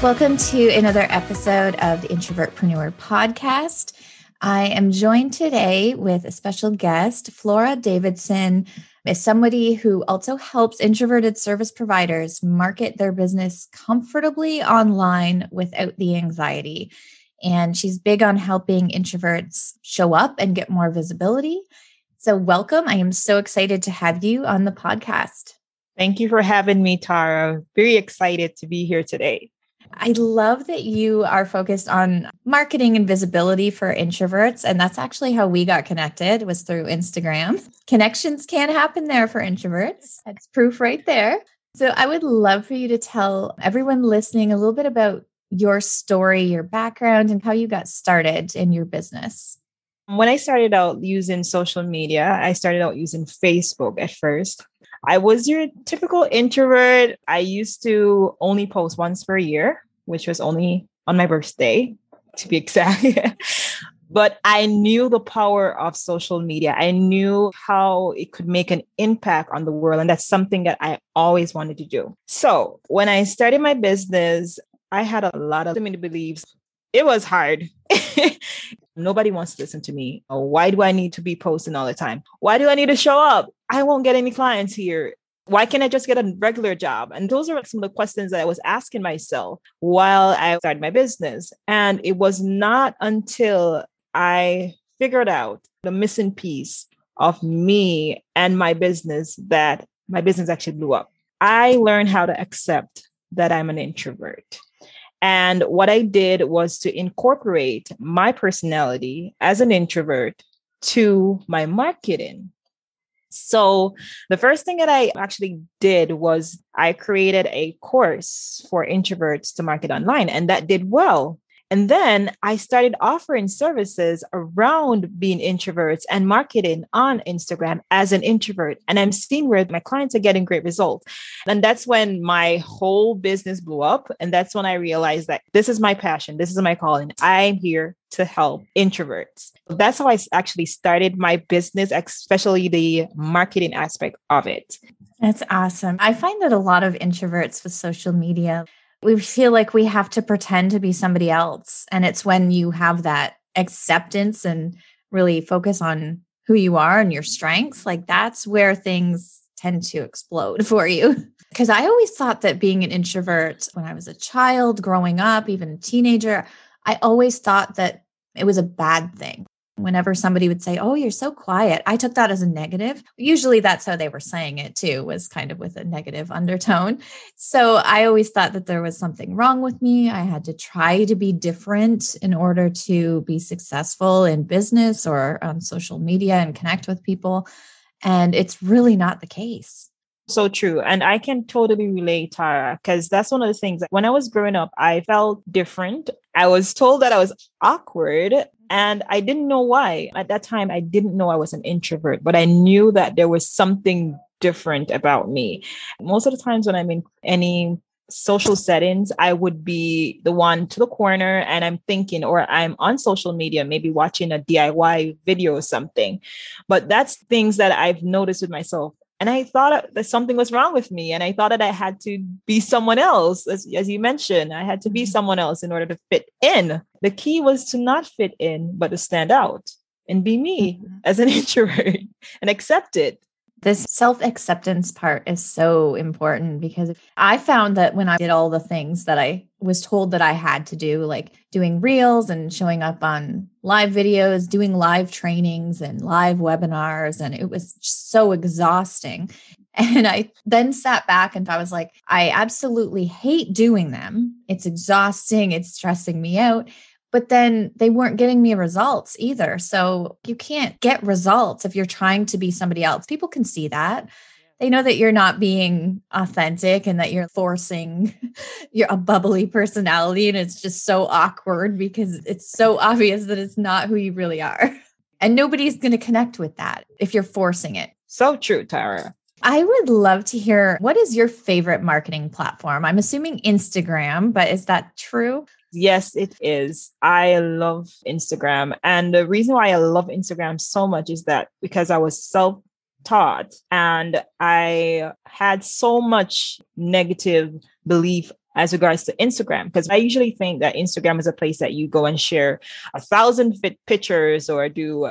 Welcome to another episode of the Introvertpreneur podcast. I am joined today with a special guest, Flora Davidson, is somebody who also helps introverted service providers market their business comfortably online without the anxiety. And she's big on helping introverts show up and get more visibility. So, welcome. I am so excited to have you on the podcast. Thank you for having me, Tara. Very excited to be here today. I love that you are focused on marketing and visibility for introverts. And that's actually how we got connected was through Instagram. Connections can happen there for introverts. That's proof right there. So I would love for you to tell everyone listening a little bit about your story, your background, and how you got started in your business. When I started out using social media, I started out using Facebook at first. I was your typical introvert. I used to only post once per year, which was only on my birthday, to be exact. but I knew the power of social media. I knew how it could make an impact on the world. And that's something that I always wanted to do. So when I started my business, I had a lot of limiting beliefs. It was hard. Nobody wants to listen to me. Oh, why do I need to be posting all the time? Why do I need to show up? I won't get any clients here. Why can't I just get a regular job? And those are some of the questions that I was asking myself while I started my business. And it was not until I figured out the missing piece of me and my business that my business actually blew up. I learned how to accept that I'm an introvert. And what I did was to incorporate my personality as an introvert to my marketing. So, the first thing that I actually did was I created a course for introverts to market online, and that did well. And then I started offering services around being introverts and marketing on Instagram as an introvert. And I'm seeing where my clients are getting great results. And that's when my whole business blew up. And that's when I realized that this is my passion, this is my calling. I'm here to help introverts. That's how I actually started my business, especially the marketing aspect of it. That's awesome. I find that a lot of introverts with social media we feel like we have to pretend to be somebody else. And it's when you have that acceptance and really focus on who you are and your strengths, like that's where things tend to explode for you. Because I always thought that being an introvert when I was a child, growing up, even a teenager, I always thought that it was a bad thing whenever somebody would say, Oh, you're so quiet, I took that as a negative. Usually that's how they were saying it too, was kind of with a negative undertone. So I always thought that there was something wrong with me. I had to try to be different in order to be successful in business or on social media and connect with people. And it's really not the case. So true. And I can totally relate, Tara, because that's one of the things when I was growing up, I felt different. I was told that I was awkward and I didn't know why. At that time, I didn't know I was an introvert, but I knew that there was something different about me. Most of the times when I'm in any social settings, I would be the one to the corner and I'm thinking, or I'm on social media, maybe watching a DIY video or something. But that's things that I've noticed with myself. And I thought that something was wrong with me. And I thought that I had to be someone else. As, as you mentioned, I had to be mm-hmm. someone else in order to fit in. The key was to not fit in, but to stand out and be me mm-hmm. as an introvert and accept it. This self acceptance part is so important because I found that when I did all the things that I was told that I had to do, like doing reels and showing up on live videos, doing live trainings and live webinars, and it was so exhausting. And I then sat back and I was like, I absolutely hate doing them. It's exhausting, it's stressing me out. But then they weren't getting me results either. So you can't get results if you're trying to be somebody else. People can see that. They know that you're not being authentic and that you're forcing you're a bubbly personality and it's just so awkward because it's so obvious that it's not who you really are. And nobody's going to connect with that if you're forcing it. So true, Tara. I would love to hear what is your favorite marketing platform? I'm assuming Instagram, but is that true? Yes, it is. I love Instagram. And the reason why I love Instagram so much is that because I was self taught and I had so much negative belief as regards to Instagram because I usually think that Instagram is a place that you go and share a thousand fit pictures or do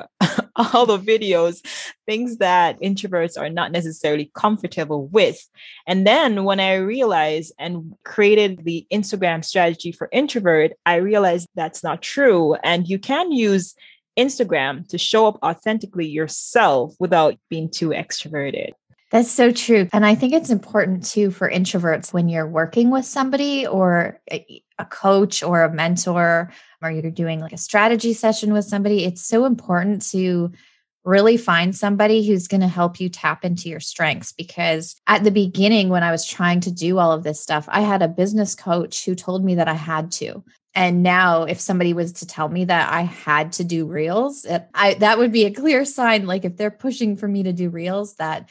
all the videos, things that introverts are not necessarily comfortable with. And then when I realized and created the Instagram strategy for introvert, I realized that's not true. And you can use Instagram to show up authentically yourself without being too extroverted. That's so true. And I think it's important too for introverts when you're working with somebody or a, coach or a mentor, or you're doing like a strategy session with somebody. It's so important to really find somebody who's going to help you tap into your strengths. Because at the beginning, when I was trying to do all of this stuff, I had a business coach who told me that I had to. And now, if somebody was to tell me that I had to do reels, it, I, that would be a clear sign. Like if they're pushing for me to do reels, that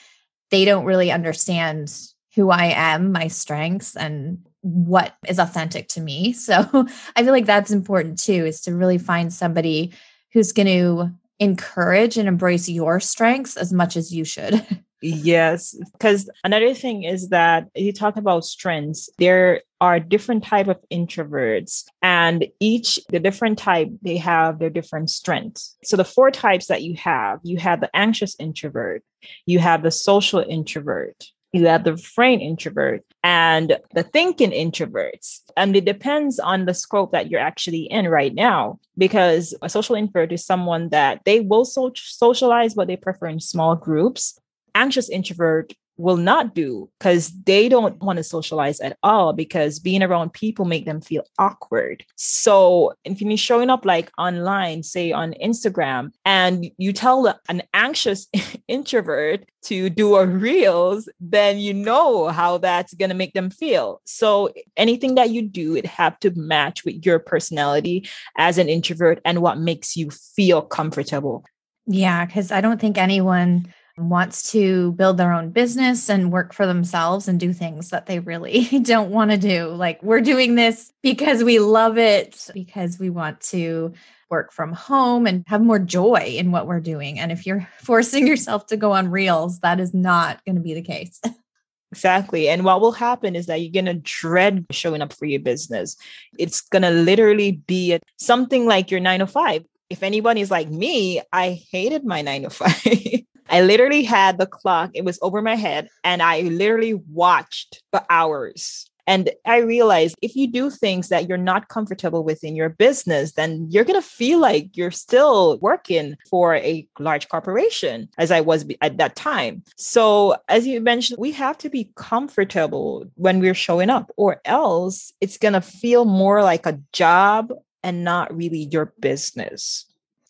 they don't really understand who I am, my strengths, and what is authentic to me. So I feel like that's important too, is to really find somebody who's going to encourage and embrace your strengths as much as you should. Yes, because another thing is that you talk about strengths. There are different type of introverts, and each the different type they have their different strengths. So the four types that you have, you have the anxious introvert, you have the social introvert, you have the refrain introvert and the thinking introverts. And it depends on the scope that you're actually in right now, because a social introvert is someone that they will so- socialize, but they prefer in small groups anxious introvert will not do because they don't want to socialize at all because being around people make them feel awkward. So if you're showing up like online, say on Instagram, and you tell an anxious introvert to do a reels, then you know how that's going to make them feel. So anything that you do, it have to match with your personality as an introvert and what makes you feel comfortable. Yeah, because I don't think anyone wants to build their own business and work for themselves and do things that they really don't want to do. Like we're doing this because we love it, because we want to work from home and have more joy in what we're doing. And if you're forcing yourself to go on reels, that is not going to be the case. Exactly. And what will happen is that you're going to dread showing up for your business. It's going to literally be something like your nine to five. If anybody's like me, I hated my nine to five. I literally had the clock, it was over my head, and I literally watched the hours. And I realized if you do things that you're not comfortable with in your business, then you're going to feel like you're still working for a large corporation, as I was at that time. So, as you mentioned, we have to be comfortable when we're showing up, or else it's going to feel more like a job and not really your business.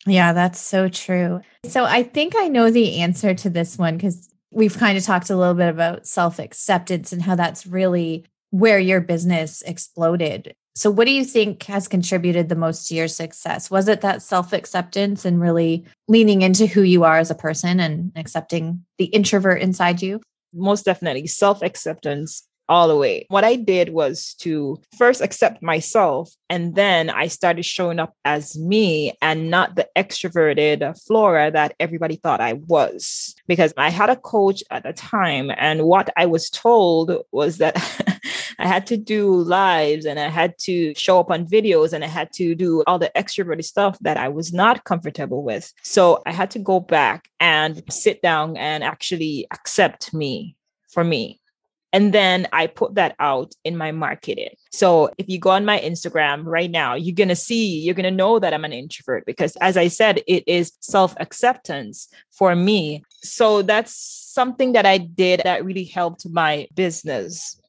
Yeah, that's so true. So I think I know the answer to this one because we've kind of talked a little bit about self acceptance and how that's really where your business exploded. So, what do you think has contributed the most to your success? Was it that self acceptance and really leaning into who you are as a person and accepting the introvert inside you? Most definitely. Self acceptance all the way. What I did was to first accept myself, and then I started showing up as me and not the extroverted Flora that everybody thought I was. Because I had a coach at the time, and what I was told was that. I had to do lives and I had to show up on videos and I had to do all the extroverted stuff that I was not comfortable with. So I had to go back and sit down and actually accept me for me and then I put that out in my marketing. So if you go on my Instagram right now, you're going to see, you're going to know that I'm an introvert because, as I said, it is self acceptance for me. So that's something that I did that really helped my business.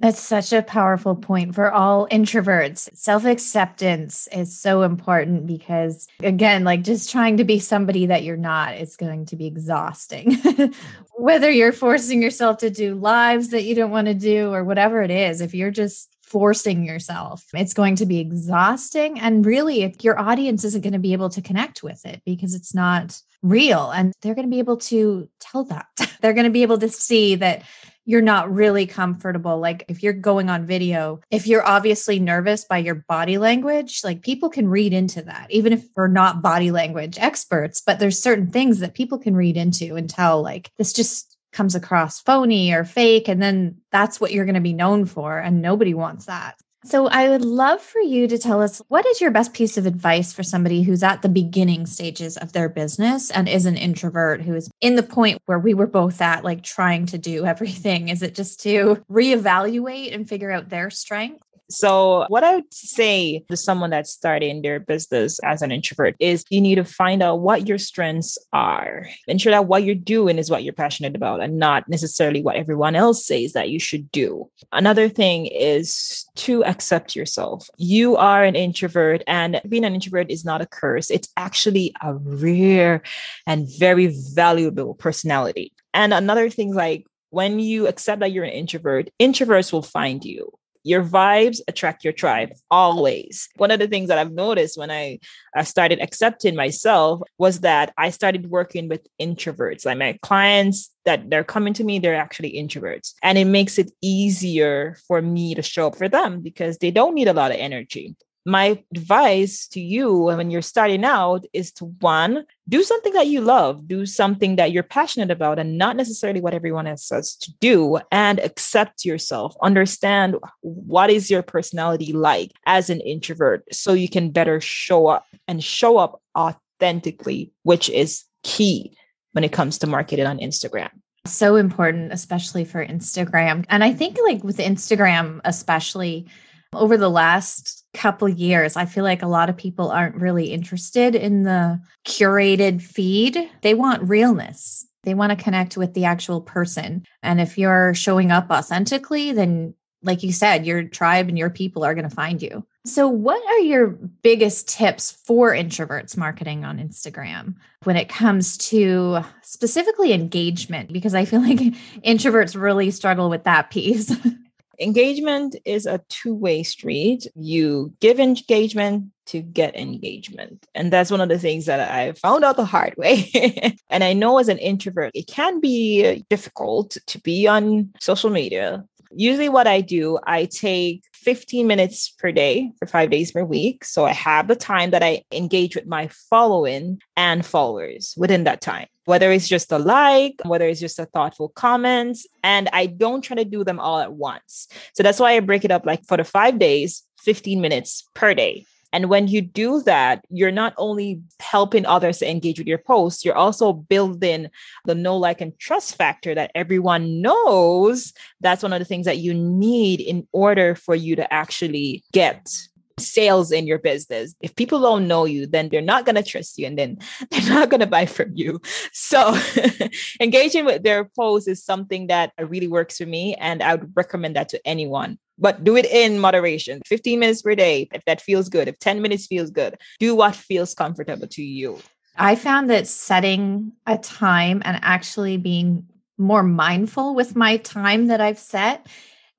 That's such a powerful point for all introverts. Self acceptance is so important because, again, like just trying to be somebody that you're not is going to be exhausting. Whether you're forcing yourself to do lives that you don't want to do or whatever it is, if you're just forcing yourself, it's going to be exhausting. And really, your audience isn't going to be able to connect with it because it's not real. And they're going to be able to tell that. they're going to be able to see that you're not really comfortable. Like if you're going on video, if you're obviously nervous by your body language, like people can read into that, even if we're not body language experts, but there's certain things that people can read into and tell, like, this just comes across phony or fake. And then that's what you're going to be known for. And nobody wants that. So, I would love for you to tell us what is your best piece of advice for somebody who's at the beginning stages of their business and is an introvert who is in the point where we were both at, like trying to do everything? Is it just to reevaluate and figure out their strengths? So, what I would say to someone that's starting their business as an introvert is you need to find out what your strengths are. Ensure that what you're doing is what you're passionate about and not necessarily what everyone else says that you should do. Another thing is to accept yourself. You are an introvert, and being an introvert is not a curse, it's actually a rare and very valuable personality. And another thing, like when you accept that you're an introvert, introverts will find you your vibes attract your tribe always. One of the things that I've noticed when I, I started accepting myself was that I started working with introverts. Like my clients that they're coming to me, they're actually introverts. And it makes it easier for me to show up for them because they don't need a lot of energy my advice to you when you're starting out is to one, do something that you love, do something that you're passionate about, and not necessarily what everyone else says to do, and accept yourself. Understand what is your personality like as an introvert so you can better show up and show up authentically, which is key when it comes to marketing on Instagram so important especially for Instagram and i think like with Instagram especially over the last couple years, I feel like a lot of people aren't really interested in the curated feed. They want realness. They want to connect with the actual person. And if you're showing up authentically, then like you said, your tribe and your people are going to find you. So, what are your biggest tips for introverts marketing on Instagram when it comes to specifically engagement? Because I feel like introverts really struggle with that piece. Engagement is a two way street. You give engagement to get engagement. And that's one of the things that I found out the hard way. and I know as an introvert, it can be difficult to be on social media. Usually, what I do, I take 15 minutes per day for five days per week. So I have the time that I engage with my following and followers within that time, whether it's just a like, whether it's just a thoughtful comment. And I don't try to do them all at once. So that's why I break it up like for the five days, 15 minutes per day. And when you do that, you're not only helping others to engage with your posts, you're also building the know, like, and trust factor that everyone knows. That's one of the things that you need in order for you to actually get sales in your business. If people don't know you, then they're not going to trust you and then they're not going to buy from you. So engaging with their posts is something that really works for me. And I would recommend that to anyone but do it in moderation 15 minutes per day if that feels good if 10 minutes feels good do what feels comfortable to you i found that setting a time and actually being more mindful with my time that i've set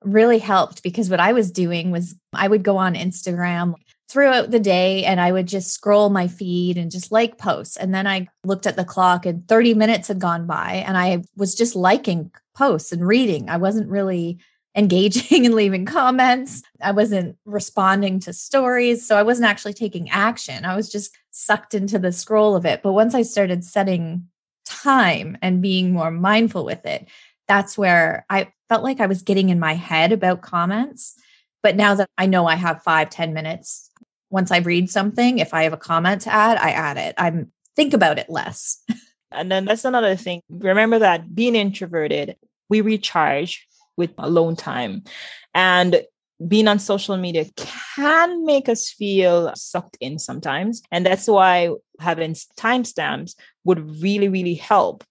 really helped because what i was doing was i would go on instagram throughout the day and I would just scroll my feed and just like posts. And then I looked at the clock and 30 minutes had gone by and I was just liking posts and reading. I wasn't really engaging and leaving comments. I wasn't responding to stories. So I wasn't actually taking action. I was just sucked into the scroll of it. But once I started setting time and being more mindful with it, that's where I felt like I was getting in my head about comments. But now that I know I have five, ten minutes, once I read something, if I have a comment to add, I add it. I'm think about it less. And then that's another thing. Remember that being introverted, we recharge with alone time. And being on social media can make us feel sucked in sometimes. And that's why having timestamps would really, really help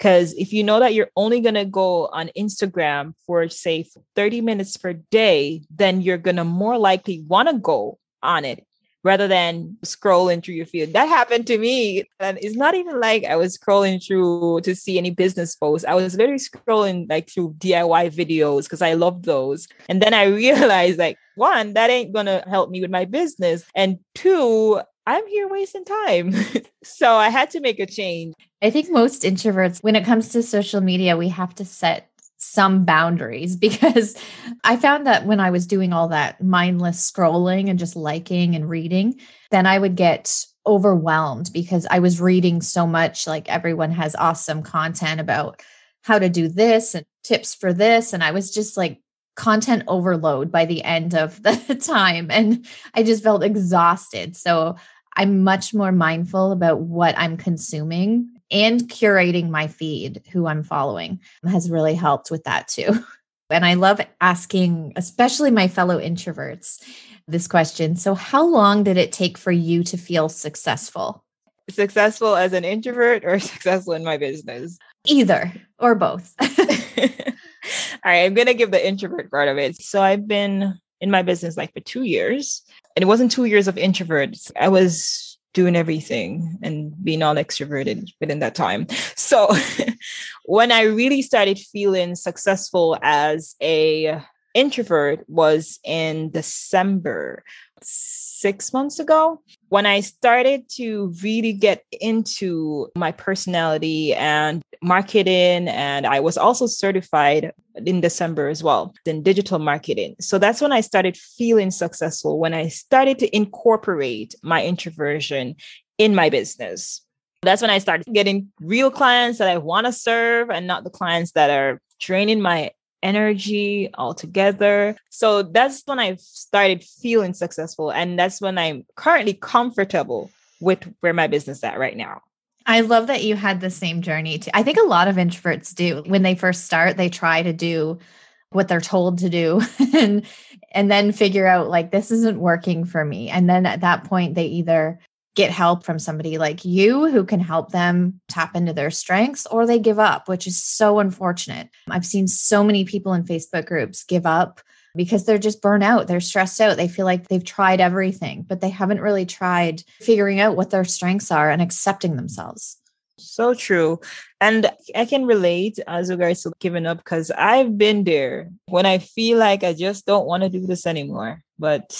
Because if you know that you're only going to go on Instagram for, say, 30 minutes per day, then you're going to more likely want to go on it rather than scrolling through your feed. That happened to me. And it's not even like I was scrolling through to see any business posts. I was literally scrolling like through DIY videos because I love those. And then I realized like, one, that ain't gonna help me with my business. And two, I'm here wasting time. so I had to make a change. I think most introverts, when it comes to social media, we have to set some boundaries because I found that when I was doing all that mindless scrolling and just liking and reading, then I would get overwhelmed because I was reading so much. Like everyone has awesome content about how to do this and tips for this. And I was just like content overload by the end of the time. And I just felt exhausted. So I'm much more mindful about what I'm consuming and curating my feed, who I'm following, has really helped with that too. And I love asking, especially my fellow introverts, this question. So, how long did it take for you to feel successful? Successful as an introvert or successful in my business? Either or both. All right, I'm going to give the introvert part of it. So, I've been in my business like for two years, and it wasn't two years of introverts. I was doing everything and being all extroverted within that time. So when I really started feeling successful as a introvert was in December, six months ago, when I started to really get into my personality and marketing. And I was also certified in December as well in digital marketing. So that's when I started feeling successful, when I started to incorporate my introversion in my business. That's when I started getting real clients that I want to serve and not the clients that are draining my energy altogether. So that's when I started feeling successful. And that's when I'm currently comfortable with where my business at right now. I love that you had the same journey too. I think a lot of introverts do. When they first start, they try to do what they're told to do and and then figure out like this isn't working for me. And then at that point they either get help from somebody like you who can help them tap into their strengths or they give up, which is so unfortunate. I've seen so many people in Facebook groups give up because they're just burnt out. They're stressed out. They feel like they've tried everything, but they haven't really tried figuring out what their strengths are and accepting themselves. So true. And I can relate as regards to giving up because I've been there when I feel like I just don't want to do this anymore. But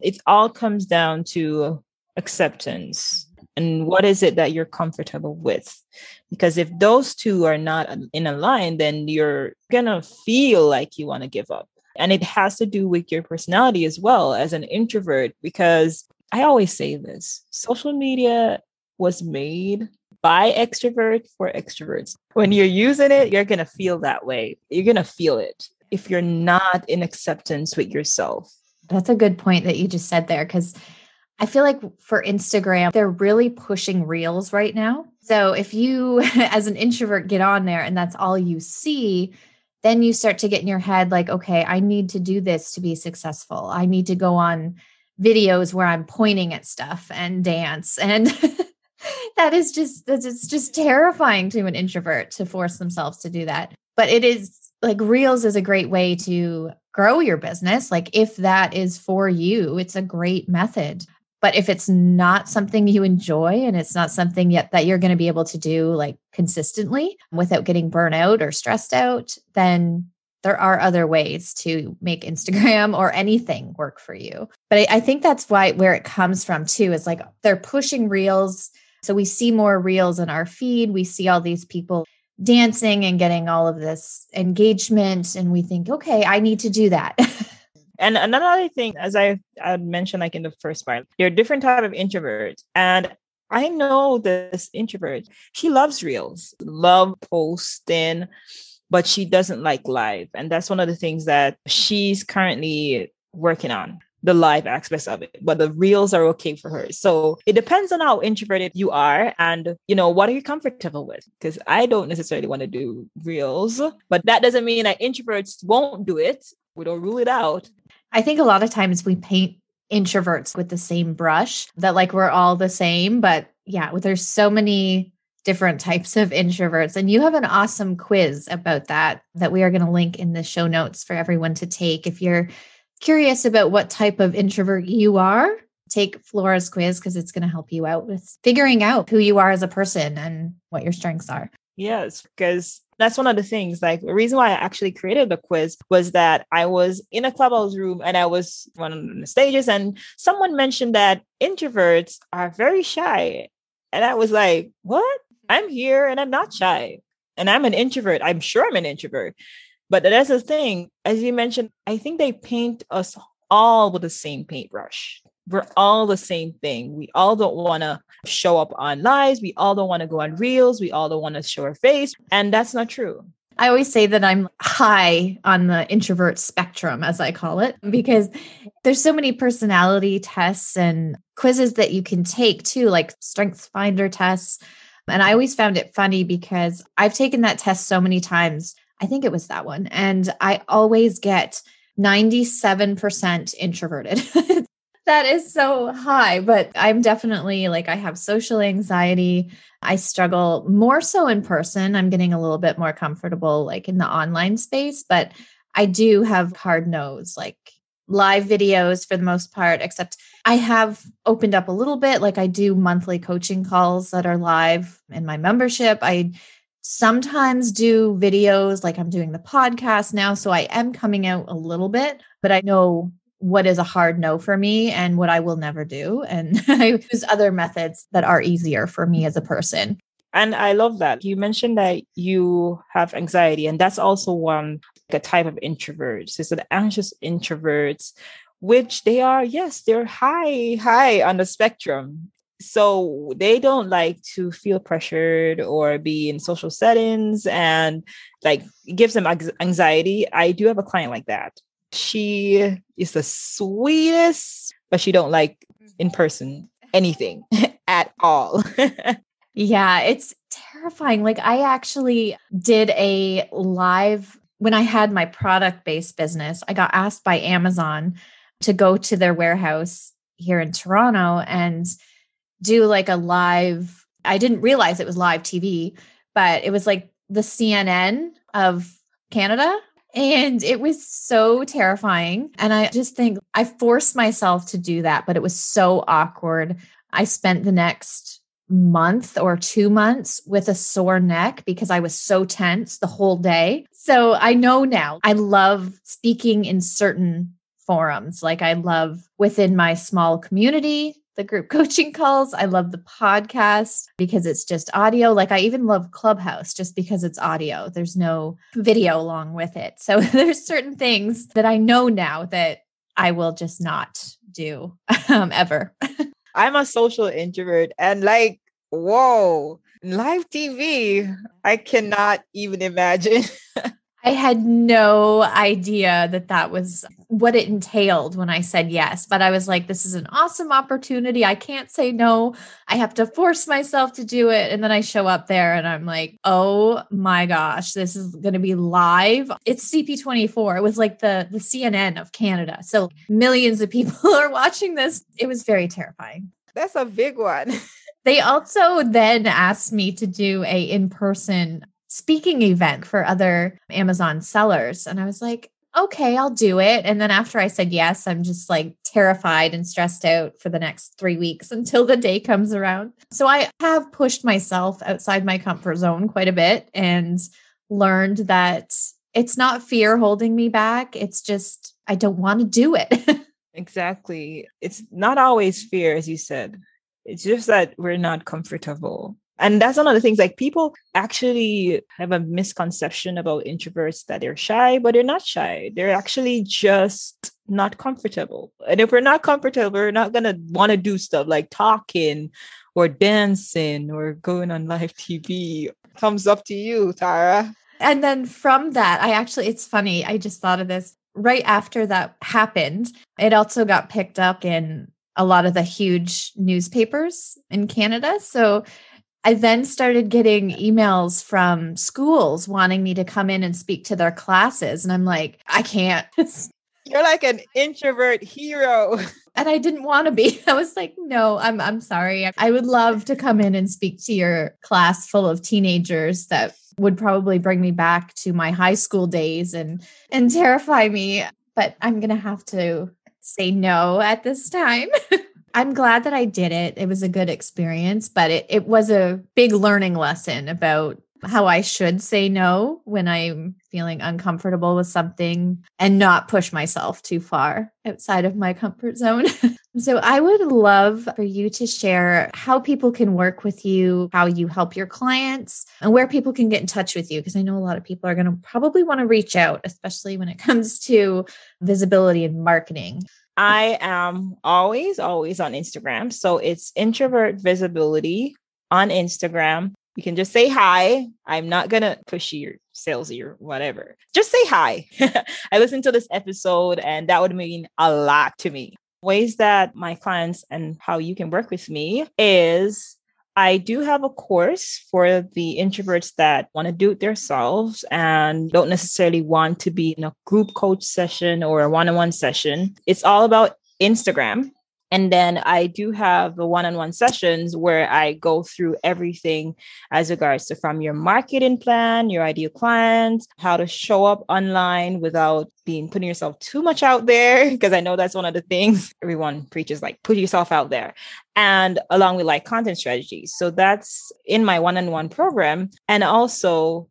it all comes down to acceptance? And what is it that you're comfortable with? Because if those two are not in a line then you're gonna feel like you want to give up. And it has to do with your personality as well as an introvert because i always say this social media was made by extrovert for extroverts. When you're using it you're gonna feel that way. You're gonna feel it if you're not in acceptance with yourself. That's a good point that you just said there because I feel like for Instagram, they're really pushing reels right now. So if you, as an introvert, get on there and that's all you see, then you start to get in your head like, okay, I need to do this to be successful. I need to go on videos where I'm pointing at stuff and dance. And that is just, it's just terrifying to an introvert to force themselves to do that. But it is like Reels is a great way to grow your business. Like if that is for you, it's a great method. But if it's not something you enjoy and it's not something yet that you're going to be able to do like consistently without getting burnout or stressed out, then there are other ways to make Instagram or anything work for you. But I, I, think that's why where it comes from too is like they're pushing reels. So we see more reels in our feed. We see all these people dancing and getting all of this engagement. And we think, okay, I need to do that. And another thing, as I, mentioned, like in the first part, there are different type of introverts, and I know this introvert. She loves reels, love posting, but she doesn't like live, and that's one of the things that she's currently working on the live aspects of it, but the reels are okay for her. So it depends on how introverted you are and, you know, what are you comfortable with? Because I don't necessarily want to do reels, but that doesn't mean that introverts won't do it. We don't rule it out. I think a lot of times we paint introverts with the same brush that like we're all the same, but yeah, there's so many different types of introverts. And you have an awesome quiz about that that we are going to link in the show notes for everyone to take. If you're curious about what type of introvert you are, take Flora's quiz because it's going to help you out with figuring out who you are as a person and what your strengths are. Yes, because that's one of the things. Like the reason why I actually created the quiz was that I was in a clubhouse room and I was one of the stages, and someone mentioned that introverts are very shy. And I was like, what? I'm here and I'm not shy. And I'm an introvert. I'm sure I'm an introvert. But that's the thing. As you mentioned, I think they paint us all with the same paintbrush we're all the same thing. We all don't want to show up on lives. We all don't want to go on reels. We all don't want to show our face. And that's not true. I always say that I'm high on the introvert spectrum, as I call it, because there's so many personality tests and quizzes that you can take too, like strengths finder tests. And I always found it funny because I've taken that test so many times. I think it was that one. And I always get 97% introverted. that is so high, but I'm definitely like, I have social anxiety. I struggle more so in person. I'm getting a little bit more comfortable like in the online space, but I do have hard nose, like live videos for the most part, except I have opened up a little bit. Like I do monthly coaching calls that are live in my membership. I sometimes do videos like I'm doing the podcast now. So I am coming out a little bit, but I know what is a hard no for me and what I will never do. And I use other methods that are easier for me as a person. And I love that. You mentioned that you have anxiety, and that's also one like a type of introverts. It's the anxious introverts, which they are, yes, they're high, high on the spectrum. So they don't like to feel pressured or be in social settings and like gives them anxiety. I do have a client like that she is the sweetest, but she don't like in mm-hmm. person anything at all. yeah, it's terrifying. Like I actually did a live when I had my product based business. I got asked by Amazon to go to their warehouse here in Toronto and do like a live I didn't realize it was live TV, but it was like the CNN of Canada and it was so terrifying. And I just think I forced myself to do that, but it was so awkward. I spent the next month or two months with a sore neck because I was so tense the whole day. So I know now I love speaking in certain forums. Like I love within my small community the group coaching calls. I love the podcast because it's just audio. Like I even love Clubhouse just because it's audio. There's no video along with it. So there's certain things that I know now that I will just not do um, ever. I'm a social introvert and like, whoa, live TV, I cannot even imagine. I had no idea that that was what it entailed when I said yes. But I was like, this is an awesome opportunity. I can't say no. I have to force myself to do it. And then I show up there and I'm like, oh my gosh, this is going to be live. It's CP24. It was like the, the CNN of Canada. So millions of people are watching this. It was very terrifying. That's a big one. they also then asked me to do a in-person speaking event for other Amazon sellers. And I was like, okay, I'll do it. And then after I said yes, I'm just like terrified and stressed out for the next three weeks until the day comes around. So I have pushed myself outside my comfort zone quite a bit and learned that it's not fear holding me back. It's just, I don't want to do it. exactly. It's not always fear, as you said. It's just that we're not comfortable and that's one of the things like people actually have a misconception about introverts that they're shy, but they're not shy. They're actually just not comfortable. And if we're not comfortable, we're not going to want to do stuff like talking or dancing or going on live TV. Comes up to you, Tara. And then from that, I actually, it's funny. I just thought of this right after that happened. It also got picked up in a lot of the huge newspapers in Canada. So I then started getting emails from schools wanting me to come in and speak to their classes. And I'm like, I can't. You're like an introvert hero. And I didn't want to be. I was like, no, I'm I'm sorry. I would love to come in and speak to your class full of teenagers that would probably bring me back to my high school days and and terrify me. But I'm gonna have to say no at this time. I'm glad that I did it. It was a good experience, but it, it was a big learning lesson about how I should say no when I'm feeling uncomfortable with something and not push myself too far outside of my comfort zone. so, I would love for you to share how people can work with you, how you help your clients, and where people can get in touch with you. Because I know a lot of people are going to probably want to reach out, especially when it comes to visibility and marketing. I am always, always on Instagram. So it's introvert visibility on Instagram. You can just say hi. I'm not going to pushy or salesy or whatever. Just say hi. I listened to this episode and that would mean a lot to me. Ways that my clients and how you can work with me is I do have a course for the introverts that want to do it themselves and don't necessarily want to be in a group coach session or a one on one session. It's all about Instagram and then I do have the one on one sessions where I go through everything as regards to from your marketing plan, your ideal clients, how to show up online without being putting yourself too much out there. Because I know that's one of the things everyone preaches like put yourself out there. And along with like content strategies. So that's in my one on one program. And also,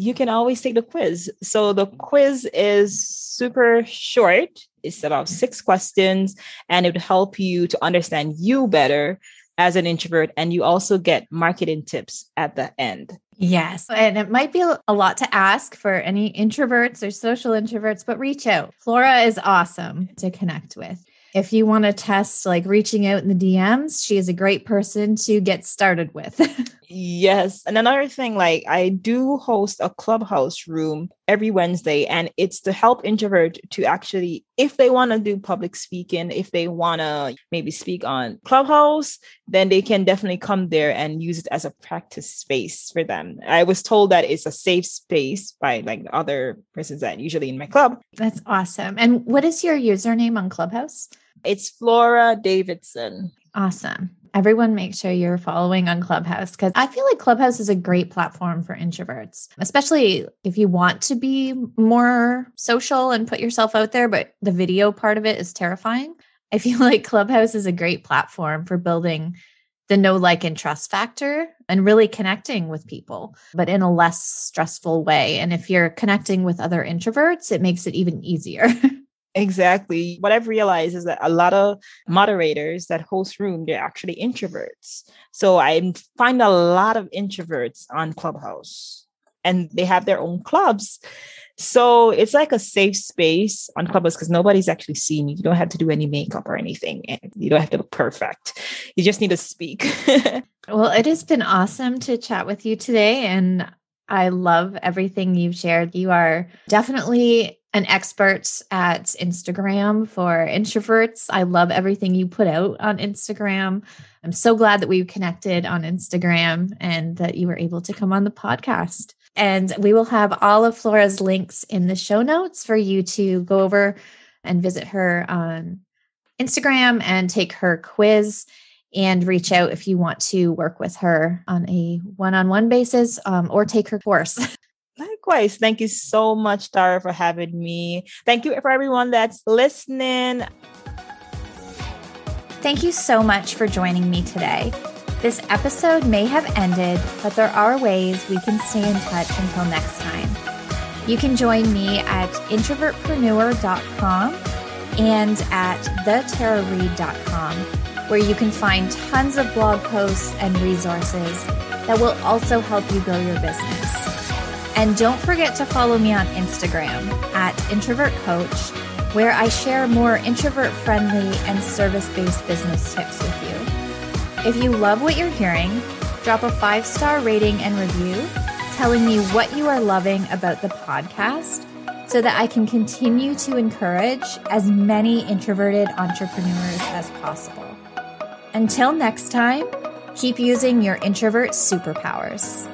you can always take the quiz. So the quiz is super short it's about six questions and it would help you to understand you better as an introvert. And you also get marketing tips at the end. Yes. And it might be a lot to ask for any introverts or social introverts, but reach out. Flora is awesome to connect with. If you want to test like reaching out in the DMs, she is a great person to get started with. yes. And another thing, like I do host a clubhouse room every Wednesday, and it's to help introvert to actually, if they want to do public speaking, if they want to maybe speak on Clubhouse, then they can definitely come there and use it as a practice space for them. I was told that it's a safe space by like other persons that usually in my club. That's awesome. And what is your username on Clubhouse? It's Flora Davidson. Awesome. Everyone make sure you're following on Clubhouse because I feel like Clubhouse is a great platform for introverts, especially if you want to be more social and put yourself out there, but the video part of it is terrifying. I feel like Clubhouse is a great platform for building the know, like, and trust factor and really connecting with people, but in a less stressful way. And if you're connecting with other introverts, it makes it even easier. Exactly. What I've realized is that a lot of moderators that host room, they're actually introverts. So I find a lot of introverts on Clubhouse and they have their own clubs. So it's like a safe space on Clubhouse because nobody's actually seeing you. You don't have to do any makeup or anything. And you don't have to look perfect. You just need to speak. well, it has been awesome to chat with you today. And I love everything you've shared. You are definitely an expert at Instagram for introverts. I love everything you put out on Instagram. I'm so glad that we connected on Instagram and that you were able to come on the podcast. And we will have all of Flora's links in the show notes for you to go over and visit her on Instagram and take her quiz and reach out if you want to work with her on a one on one basis um, or take her course. Likewise. Thank you so much, Tara, for having me. Thank you for everyone that's listening. Thank you so much for joining me today. This episode may have ended, but there are ways we can stay in touch until next time. You can join me at introvertpreneur.com and at thetarareed.com, where you can find tons of blog posts and resources that will also help you grow your business. And don't forget to follow me on Instagram at Introvert Coach, where I share more introvert friendly and service based business tips with you. If you love what you're hearing, drop a five star rating and review telling me what you are loving about the podcast so that I can continue to encourage as many introverted entrepreneurs as possible. Until next time, keep using your introvert superpowers.